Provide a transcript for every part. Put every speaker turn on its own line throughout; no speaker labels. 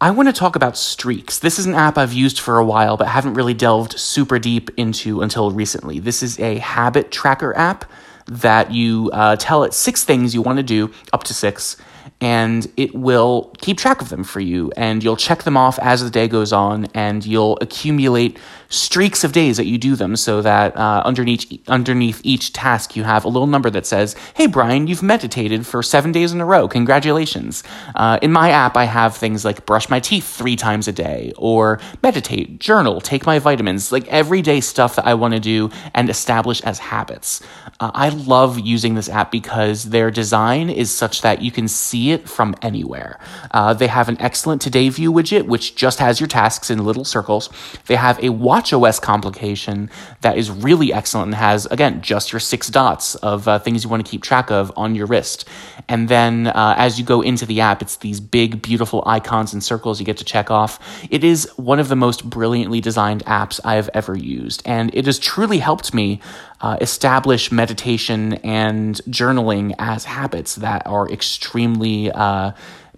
I want to talk about Streaks. This is an app I've used for a while, but haven't really delved super deep into until recently. This is a habit tracker app that you uh, tell it six things you want to do, up to six, and it will keep track of them for you. And you'll check them off as the day goes on, and you'll accumulate streaks of days that you do them so that uh, underneath, underneath each task you have a little number that says, Hey, Brian, you've meditated for seven days in a row. Congratulations. Uh, in my app, I have things like brush my teeth three times a day, or meditate, journal, take my vitamins, like everyday stuff that I want to do and establish as habits. Uh, I love using this app because their design is such that you can see it from anywhere. Uh, they have an excellent Today View widget, which just has your tasks in little circles. They have a WatchOS complication that is really excellent and has, again, just your six dots of uh, things you want to keep track of on your wrist. And then uh, as you go into the app, it's these big, beautiful icons and circles you get to check off. It is one of the most brilliantly designed apps I have ever used, and it has truly helped me uh, establish meditation and journaling as habits that are extremely uh,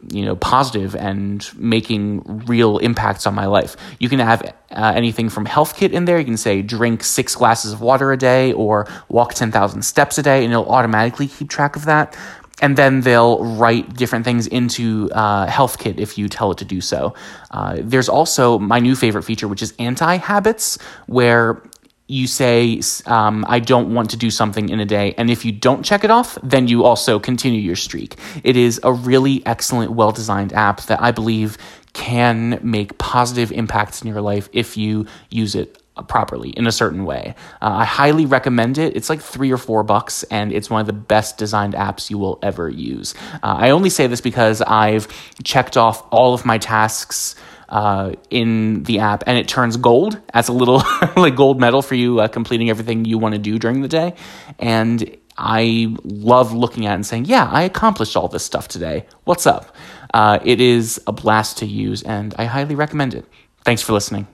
you know positive and making real impacts on my life. You can have uh, anything from HealthKit in there. You can say drink six glasses of water a day or walk 10000 steps a day and it'll automatically keep track of that. And then they'll write different things into uh, HealthKit if you tell it to do so. Uh, there's also my new favorite feature which is anti habits where you say, um, I don't want to do something in a day. And if you don't check it off, then you also continue your streak. It is a really excellent, well designed app that I believe can make positive impacts in your life if you use it properly in a certain way. Uh, I highly recommend it. It's like three or four bucks, and it's one of the best designed apps you will ever use. Uh, I only say this because I've checked off all of my tasks uh, in the app, and it turns gold as a little like gold medal for you uh, completing everything you want to do during the day. And I love looking at and saying, "Yeah, I accomplished all this stuff today. What's up?" Uh, it is a blast to use, and I highly recommend it. Thanks for listening.